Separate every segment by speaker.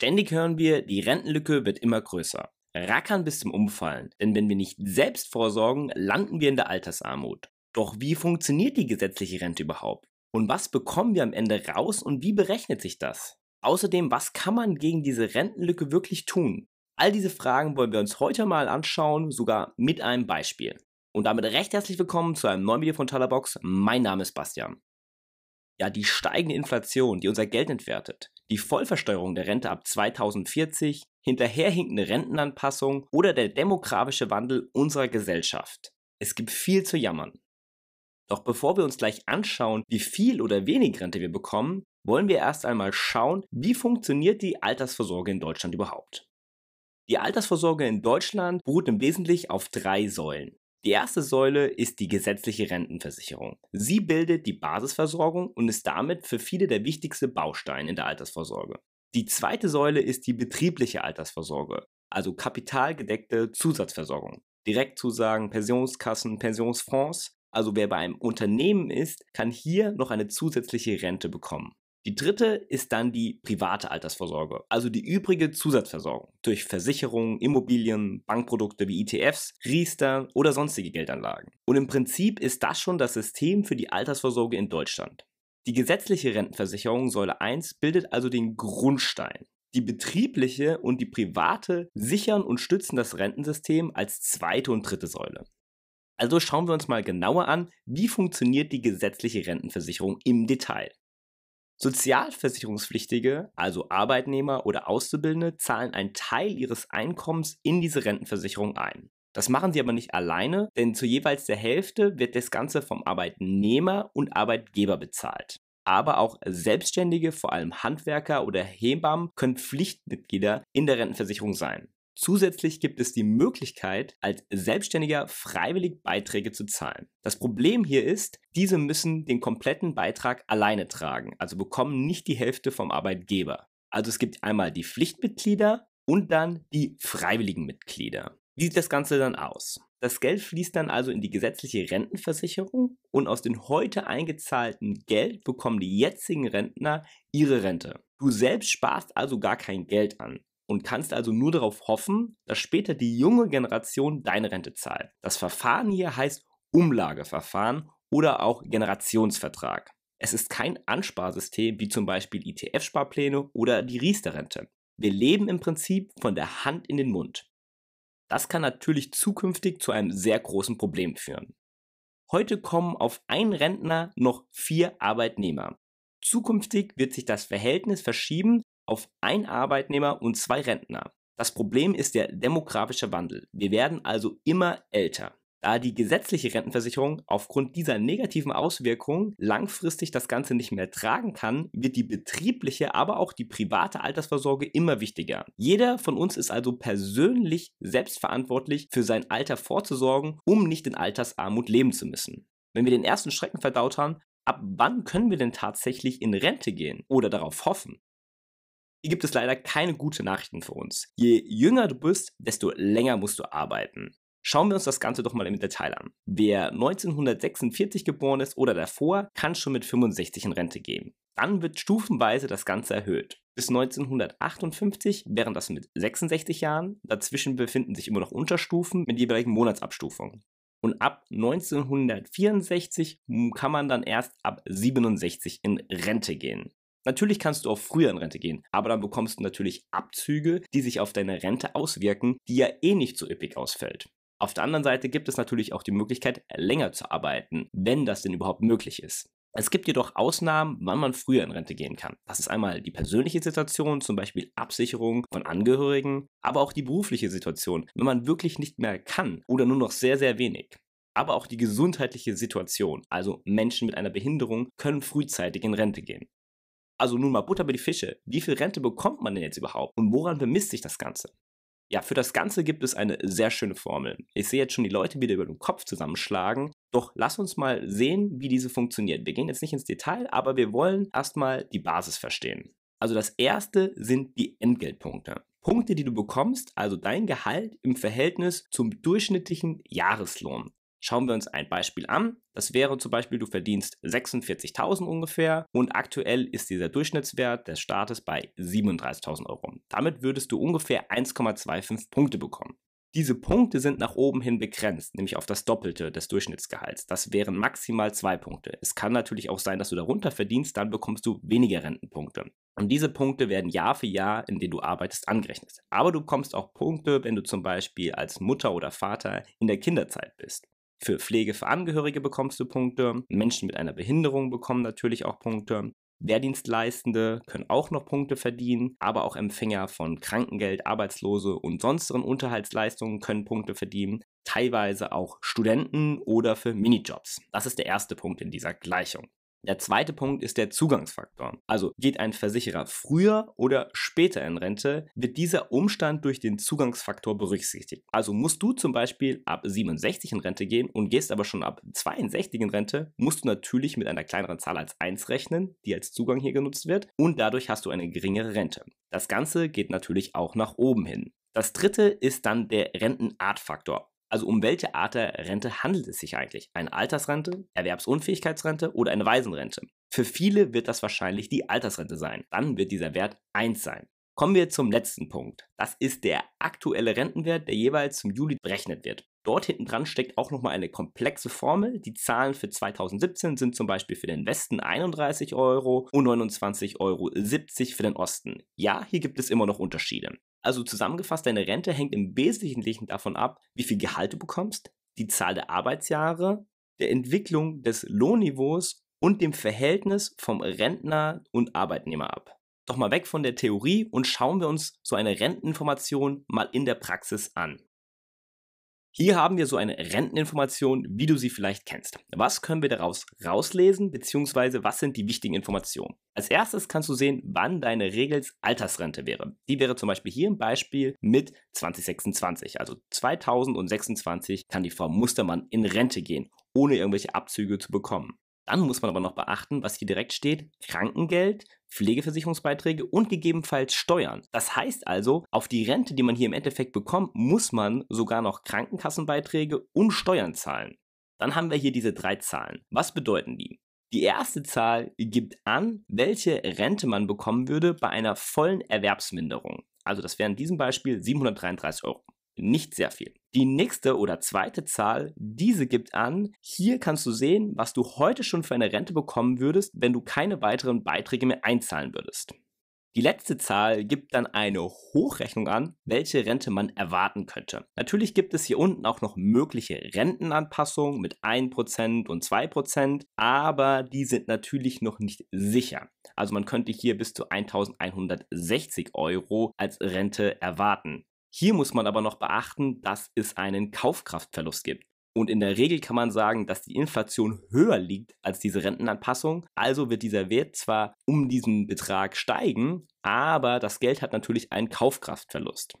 Speaker 1: Ständig hören wir, die Rentenlücke wird immer größer. Rackern bis zum Umfallen, denn wenn wir nicht selbst vorsorgen, landen wir in der Altersarmut. Doch wie funktioniert die gesetzliche Rente überhaupt? Und was bekommen wir am Ende raus und wie berechnet sich das? Außerdem, was kann man gegen diese Rentenlücke wirklich tun? All diese Fragen wollen wir uns heute mal anschauen, sogar mit einem Beispiel. Und damit recht herzlich willkommen zu einem neuen Video von Talabox. Mein Name ist Bastian. Ja, die steigende Inflation, die unser Geld entwertet, die Vollversteuerung der Rente ab 2040, hinterherhinkende Rentenanpassung oder der demografische Wandel unserer Gesellschaft. Es gibt viel zu jammern. Doch bevor wir uns gleich anschauen, wie viel oder wenig Rente wir bekommen, wollen wir erst einmal schauen, wie funktioniert die Altersvorsorge in Deutschland überhaupt. Die Altersvorsorge in Deutschland beruht im Wesentlichen auf drei Säulen. Die erste Säule ist die gesetzliche Rentenversicherung. Sie bildet die Basisversorgung und ist damit für viele der wichtigste Baustein in der Altersvorsorge. Die zweite Säule ist die betriebliche Altersvorsorge, also kapitalgedeckte Zusatzversorgung. Direktzusagen, Pensionskassen, Pensionsfonds also wer bei einem Unternehmen ist, kann hier noch eine zusätzliche Rente bekommen. Die dritte ist dann die private Altersvorsorge, also die übrige Zusatzversorgung durch Versicherungen, Immobilien, Bankprodukte wie ETFs, Riester oder sonstige Geldanlagen. Und im Prinzip ist das schon das System für die Altersvorsorge in Deutschland. Die gesetzliche Rentenversicherung Säule 1 bildet also den Grundstein. Die betriebliche und die private sichern und stützen das Rentensystem als zweite und dritte Säule. Also schauen wir uns mal genauer an, wie funktioniert die gesetzliche Rentenversicherung im Detail. Sozialversicherungspflichtige, also Arbeitnehmer oder Auszubildende, zahlen einen Teil ihres Einkommens in diese Rentenversicherung ein. Das machen sie aber nicht alleine, denn zu jeweils der Hälfte wird das Ganze vom Arbeitnehmer und Arbeitgeber bezahlt. Aber auch Selbstständige, vor allem Handwerker oder Hebammen, können Pflichtmitglieder in der Rentenversicherung sein. Zusätzlich gibt es die Möglichkeit, als Selbstständiger freiwillig Beiträge zu zahlen. Das Problem hier ist, diese müssen den kompletten Beitrag alleine tragen, also bekommen nicht die Hälfte vom Arbeitgeber. Also es gibt einmal die Pflichtmitglieder und dann die freiwilligen Mitglieder. Wie sieht das Ganze dann aus? Das Geld fließt dann also in die gesetzliche Rentenversicherung und aus dem heute eingezahlten Geld bekommen die jetzigen Rentner ihre Rente. Du selbst sparst also gar kein Geld an und kannst also nur darauf hoffen, dass später die junge Generation deine Rente zahlt. Das Verfahren hier heißt Umlageverfahren oder auch Generationsvertrag. Es ist kein Ansparsystem wie zum Beispiel ETF-Sparpläne oder die Riester-Rente. Wir leben im Prinzip von der Hand in den Mund. Das kann natürlich zukünftig zu einem sehr großen Problem führen. Heute kommen auf einen Rentner noch vier Arbeitnehmer. Zukünftig wird sich das Verhältnis verschieben auf ein Arbeitnehmer und zwei Rentner. Das Problem ist der demografische Wandel. Wir werden also immer älter. Da die gesetzliche Rentenversicherung aufgrund dieser negativen Auswirkungen langfristig das Ganze nicht mehr tragen kann, wird die betriebliche, aber auch die private Altersvorsorge immer wichtiger. Jeder von uns ist also persönlich selbstverantwortlich für sein Alter vorzusorgen, um nicht in Altersarmut leben zu müssen. Wenn wir den ersten Schrecken verdaut haben, ab wann können wir denn tatsächlich in Rente gehen oder darauf hoffen? Hier gibt es leider keine gute Nachrichten für uns. Je jünger du bist, desto länger musst du arbeiten. Schauen wir uns das Ganze doch mal im Detail an. Wer 1946 geboren ist oder davor, kann schon mit 65 in Rente gehen. Dann wird stufenweise das Ganze erhöht. Bis 1958 wären das mit 66 Jahren, dazwischen befinden sich immer noch Unterstufen mit jeweiligen Monatsabstufungen. Und ab 1964 kann man dann erst ab 67 in Rente gehen. Natürlich kannst du auch früher in Rente gehen, aber dann bekommst du natürlich Abzüge, die sich auf deine Rente auswirken, die ja eh nicht so üppig ausfällt. Auf der anderen Seite gibt es natürlich auch die Möglichkeit, länger zu arbeiten, wenn das denn überhaupt möglich ist. Es gibt jedoch Ausnahmen, wann man früher in Rente gehen kann. Das ist einmal die persönliche Situation, zum Beispiel Absicherung von Angehörigen, aber auch die berufliche Situation, wenn man wirklich nicht mehr kann oder nur noch sehr, sehr wenig. Aber auch die gesundheitliche Situation, also Menschen mit einer Behinderung, können frühzeitig in Rente gehen. Also nun mal Butter bei die Fische. Wie viel Rente bekommt man denn jetzt überhaupt? Und woran bemisst sich das Ganze? Ja, für das Ganze gibt es eine sehr schöne Formel. Ich sehe jetzt schon die Leute wieder über den Kopf zusammenschlagen. Doch lass uns mal sehen, wie diese funktioniert. Wir gehen jetzt nicht ins Detail, aber wir wollen erstmal die Basis verstehen. Also das erste sind die Entgeltpunkte. Punkte, die du bekommst, also dein Gehalt im Verhältnis zum durchschnittlichen Jahreslohn. Schauen wir uns ein Beispiel an. Das wäre zum Beispiel, du verdienst 46.000 ungefähr und aktuell ist dieser Durchschnittswert des Staates bei 37.000 Euro. Damit würdest du ungefähr 1,25 Punkte bekommen. Diese Punkte sind nach oben hin begrenzt, nämlich auf das Doppelte des Durchschnittsgehalts. Das wären maximal zwei Punkte. Es kann natürlich auch sein, dass du darunter verdienst, dann bekommst du weniger Rentenpunkte. Und diese Punkte werden Jahr für Jahr, in dem du arbeitest, angerechnet. Aber du bekommst auch Punkte, wenn du zum Beispiel als Mutter oder Vater in der Kinderzeit bist. Für Pflege für Angehörige bekommst du Punkte. Menschen mit einer Behinderung bekommen natürlich auch Punkte. Wehrdienstleistende können auch noch Punkte verdienen, aber auch Empfänger von Krankengeld, Arbeitslose und sonstigen Unterhaltsleistungen können Punkte verdienen, teilweise auch Studenten oder für Minijobs. Das ist der erste Punkt in dieser Gleichung. Der zweite Punkt ist der Zugangsfaktor. Also geht ein Versicherer früher oder später in Rente, wird dieser Umstand durch den Zugangsfaktor berücksichtigt. Also musst du zum Beispiel ab 67 in Rente gehen und gehst aber schon ab 62 in Rente, musst du natürlich mit einer kleineren Zahl als 1 rechnen, die als Zugang hier genutzt wird und dadurch hast du eine geringere Rente. Das Ganze geht natürlich auch nach oben hin. Das dritte ist dann der Rentenartfaktor. Also um welche Art der Rente handelt es sich eigentlich? Eine Altersrente, Erwerbsunfähigkeitsrente oder eine Waisenrente? Für viele wird das wahrscheinlich die Altersrente sein. Dann wird dieser Wert 1 sein. Kommen wir zum letzten Punkt. Das ist der aktuelle Rentenwert, der jeweils zum Juli berechnet wird. Dort hinten dran steckt auch nochmal eine komplexe Formel. Die Zahlen für 2017 sind zum Beispiel für den Westen 31 Euro und 29,70 Euro für den Osten. Ja, hier gibt es immer noch Unterschiede. Also zusammengefasst, deine Rente hängt im Wesentlichen davon ab, wie viel Gehalt du bekommst, die Zahl der Arbeitsjahre, der Entwicklung des Lohnniveaus und dem Verhältnis vom Rentner und Arbeitnehmer ab. Doch mal weg von der Theorie und schauen wir uns so eine Renteninformation mal in der Praxis an. Hier haben wir so eine Renteninformation, wie du sie vielleicht kennst. Was können wir daraus rauslesen, beziehungsweise was sind die wichtigen Informationen? Als erstes kannst du sehen, wann deine Regels Altersrente wäre. Die wäre zum Beispiel hier im Beispiel mit 2026. Also 2026 kann die Frau Mustermann in Rente gehen, ohne irgendwelche Abzüge zu bekommen. Dann muss man aber noch beachten, was hier direkt steht, Krankengeld, Pflegeversicherungsbeiträge und gegebenenfalls Steuern. Das heißt also, auf die Rente, die man hier im Endeffekt bekommt, muss man sogar noch Krankenkassenbeiträge und Steuern zahlen. Dann haben wir hier diese drei Zahlen. Was bedeuten die? Die erste Zahl gibt an, welche Rente man bekommen würde bei einer vollen Erwerbsminderung. Also das wäre in diesem Beispiel 733 Euro nicht sehr viel. Die nächste oder zweite Zahl, diese gibt an, hier kannst du sehen, was du heute schon für eine Rente bekommen würdest, wenn du keine weiteren Beiträge mehr einzahlen würdest. Die letzte Zahl gibt dann eine Hochrechnung an, welche Rente man erwarten könnte. Natürlich gibt es hier unten auch noch mögliche Rentenanpassungen mit 1% und 2%, aber die sind natürlich noch nicht sicher. Also man könnte hier bis zu 1160 Euro als Rente erwarten. Hier muss man aber noch beachten, dass es einen Kaufkraftverlust gibt. Und in der Regel kann man sagen, dass die Inflation höher liegt als diese Rentenanpassung. Also wird dieser Wert zwar um diesen Betrag steigen, aber das Geld hat natürlich einen Kaufkraftverlust.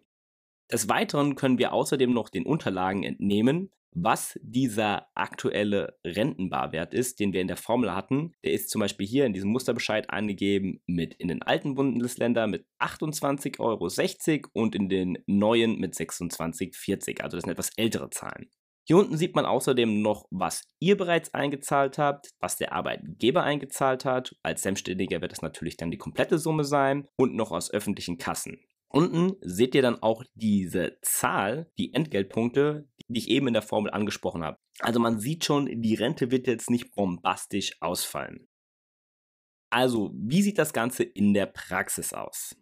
Speaker 1: Des Weiteren können wir außerdem noch den Unterlagen entnehmen, was dieser aktuelle Rentenbarwert ist, den wir in der Formel hatten. Der ist zum Beispiel hier in diesem Musterbescheid angegeben mit in den alten Bundesländern mit 28,60 Euro und in den neuen mit 26,40. Also das sind etwas ältere Zahlen. Hier unten sieht man außerdem noch, was ihr bereits eingezahlt habt, was der Arbeitgeber eingezahlt hat. Als Selbstständiger wird das natürlich dann die komplette Summe sein und noch aus öffentlichen Kassen. Unten seht ihr dann auch diese Zahl, die Entgeltpunkte, die ich eben in der Formel angesprochen habe. Also man sieht schon, die Rente wird jetzt nicht bombastisch ausfallen. Also, wie sieht das Ganze in der Praxis aus?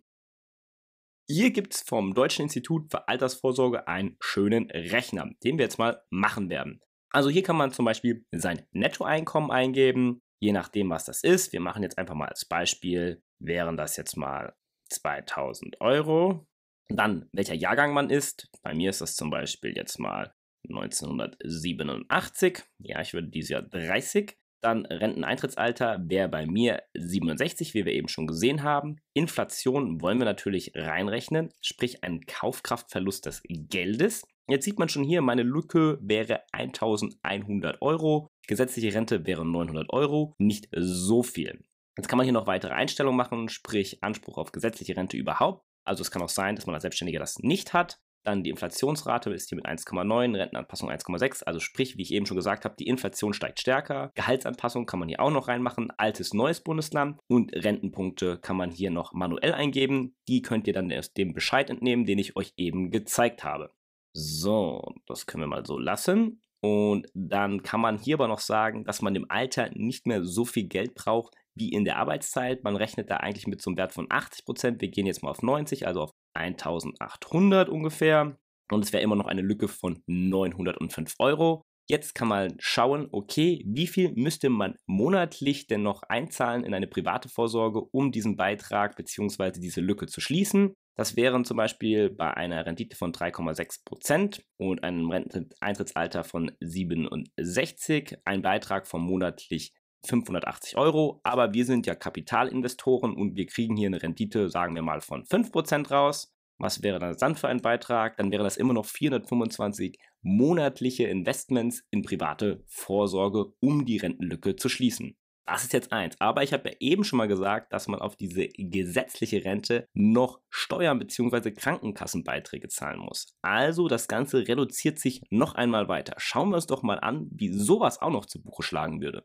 Speaker 1: Hier gibt es vom Deutschen Institut für Altersvorsorge einen schönen Rechner, den wir jetzt mal machen werden. Also hier kann man zum Beispiel sein Nettoeinkommen eingeben, je nachdem, was das ist. Wir machen jetzt einfach mal als Beispiel, wären das jetzt mal 2000 Euro. Dann, welcher Jahrgang man ist. Bei mir ist das zum Beispiel jetzt mal 1987. Ja, ich würde dieses Jahr 30. Dann Renteneintrittsalter wäre bei mir 67, wie wir eben schon gesehen haben. Inflation wollen wir natürlich reinrechnen, sprich einen Kaufkraftverlust des Geldes. Jetzt sieht man schon hier, meine Lücke wäre 1100 Euro. Gesetzliche Rente wäre 900 Euro. Nicht so viel. Jetzt kann man hier noch weitere Einstellungen machen, sprich Anspruch auf gesetzliche Rente überhaupt. Also es kann auch sein, dass man als Selbstständiger das nicht hat. Dann die Inflationsrate ist hier mit 1,9, Rentenanpassung 1,6. Also sprich, wie ich eben schon gesagt habe, die Inflation steigt stärker. Gehaltsanpassung kann man hier auch noch reinmachen. Altes, neues Bundesland. Und Rentenpunkte kann man hier noch manuell eingeben. Die könnt ihr dann erst dem Bescheid entnehmen, den ich euch eben gezeigt habe. So, das können wir mal so lassen. Und dann kann man hier aber noch sagen, dass man im Alter nicht mehr so viel Geld braucht wie in der Arbeitszeit. Man rechnet da eigentlich mit so einem Wert von 80 Prozent. Wir gehen jetzt mal auf 90, also auf 1800 ungefähr. Und es wäre immer noch eine Lücke von 905 Euro. Jetzt kann man schauen, okay, wie viel müsste man monatlich denn noch einzahlen in eine private Vorsorge, um diesen Beitrag bzw. diese Lücke zu schließen. Das wären zum Beispiel bei einer Rendite von 3,6% und einem Renteneintrittsalter von 67 ein Beitrag von monatlich 580 Euro. Aber wir sind ja Kapitalinvestoren und wir kriegen hier eine Rendite, sagen wir mal, von 5% raus. Was wäre das dann für ein Beitrag? Dann wären das immer noch 425 monatliche Investments in private Vorsorge, um die Rentenlücke zu schließen. Das ist jetzt eins. Aber ich habe ja eben schon mal gesagt, dass man auf diese gesetzliche Rente noch Steuern bzw. Krankenkassenbeiträge zahlen muss. Also das Ganze reduziert sich noch einmal weiter. Schauen wir uns doch mal an, wie sowas auch noch zu Buche schlagen würde.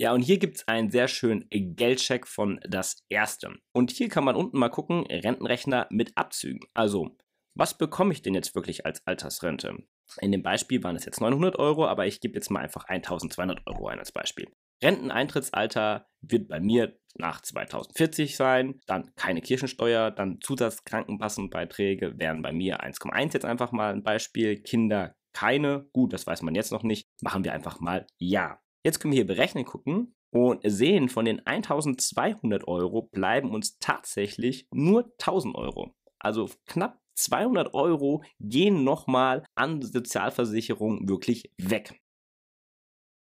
Speaker 1: Ja, und hier gibt es einen sehr schönen Geldcheck von das erste. Und hier kann man unten mal gucken, Rentenrechner mit Abzügen. Also, was bekomme ich denn jetzt wirklich als Altersrente? In dem Beispiel waren es jetzt 900 Euro, aber ich gebe jetzt mal einfach 1200 Euro ein als Beispiel. Renteneintrittsalter wird bei mir nach 2040 sein, dann keine Kirchensteuer, dann Zusatzkrankenpassenbeiträge wären bei mir 1,1 jetzt einfach mal ein Beispiel, Kinder keine, gut, das weiß man jetzt noch nicht, machen wir einfach mal ja. Jetzt können wir hier berechnen gucken und sehen, von den 1200 Euro bleiben uns tatsächlich nur 1000 Euro. Also knapp 200 Euro gehen nochmal an Sozialversicherung wirklich weg.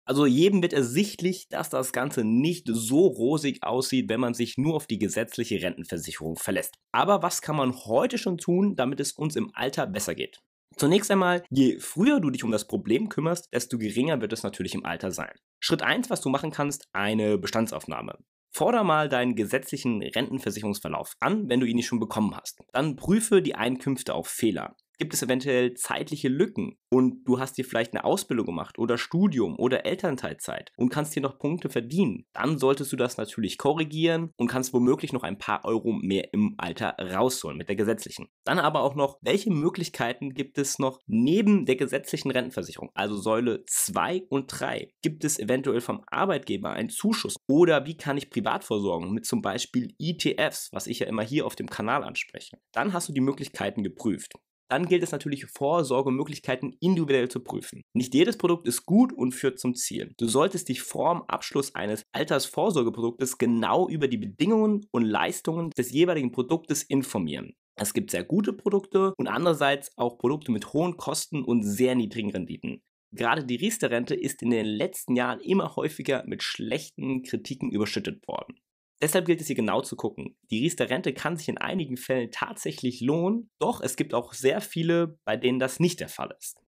Speaker 1: Also jedem wird ersichtlich, dass das Ganze nicht so rosig aussieht, wenn man sich nur auf die gesetzliche Rentenversicherung verlässt. Aber was kann man heute schon tun, damit es uns im Alter besser geht? Zunächst einmal, je früher du dich um das Problem kümmerst, desto geringer wird es natürlich im Alter sein. Schritt 1, was du machen kannst, eine Bestandsaufnahme. Forder mal deinen gesetzlichen Rentenversicherungsverlauf an, wenn du ihn nicht schon bekommen hast. Dann prüfe die Einkünfte auf Fehler. Gibt es eventuell zeitliche Lücken und du hast dir vielleicht eine Ausbildung gemacht oder Studium oder Elternteilzeit und kannst dir noch Punkte verdienen? Dann solltest du das natürlich korrigieren und kannst womöglich noch ein paar Euro mehr im Alter rausholen mit der gesetzlichen. Dann aber auch noch, welche Möglichkeiten gibt es noch neben der gesetzlichen Rentenversicherung, also Säule 2 und 3? Gibt es eventuell vom Arbeitgeber einen Zuschuss oder wie kann ich privat versorgen mit zum Beispiel ETFs, was ich ja immer hier auf dem Kanal anspreche? Dann hast du die Möglichkeiten geprüft. Dann gilt es natürlich, Vorsorgemöglichkeiten individuell zu prüfen. Nicht jedes Produkt ist gut und führt zum Ziel. Du solltest dich vor dem Abschluss eines Altersvorsorgeproduktes genau über die Bedingungen und Leistungen des jeweiligen Produktes informieren. Es gibt sehr gute Produkte und andererseits auch Produkte mit hohen Kosten und sehr niedrigen Renditen. Gerade die Riester-Rente ist in den letzten Jahren immer häufiger mit schlechten Kritiken überschüttet worden. Deshalb gilt es hier genau zu gucken. Die Riester-Rente kann sich in einigen Fällen tatsächlich lohnen, doch es gibt auch sehr viele, bei denen das nicht der Fall ist.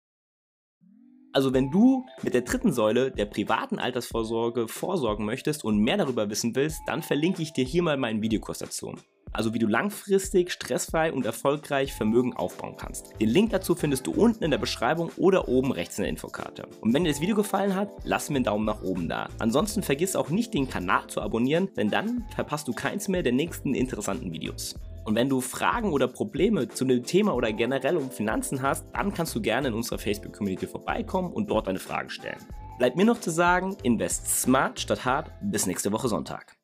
Speaker 1: Also wenn du mit der dritten Säule der privaten Altersvorsorge vorsorgen möchtest und mehr darüber wissen willst, dann verlinke ich dir hier mal meinen Videokurs dazu also wie du langfristig, stressfrei und erfolgreich Vermögen aufbauen kannst. Den Link dazu findest du unten in der Beschreibung oder oben rechts in der Infokarte. Und wenn dir das Video gefallen hat, lass mir einen Daumen nach oben da. Ansonsten vergiss auch nicht den Kanal zu abonnieren, denn dann verpasst du keins mehr der nächsten interessanten Videos. Und wenn du Fragen oder Probleme zu dem Thema oder generell um Finanzen hast, dann kannst du gerne in unserer Facebook-Community vorbeikommen und dort deine Fragen stellen. Bleibt mir noch zu sagen, invest smart statt hart. Bis nächste Woche Sonntag.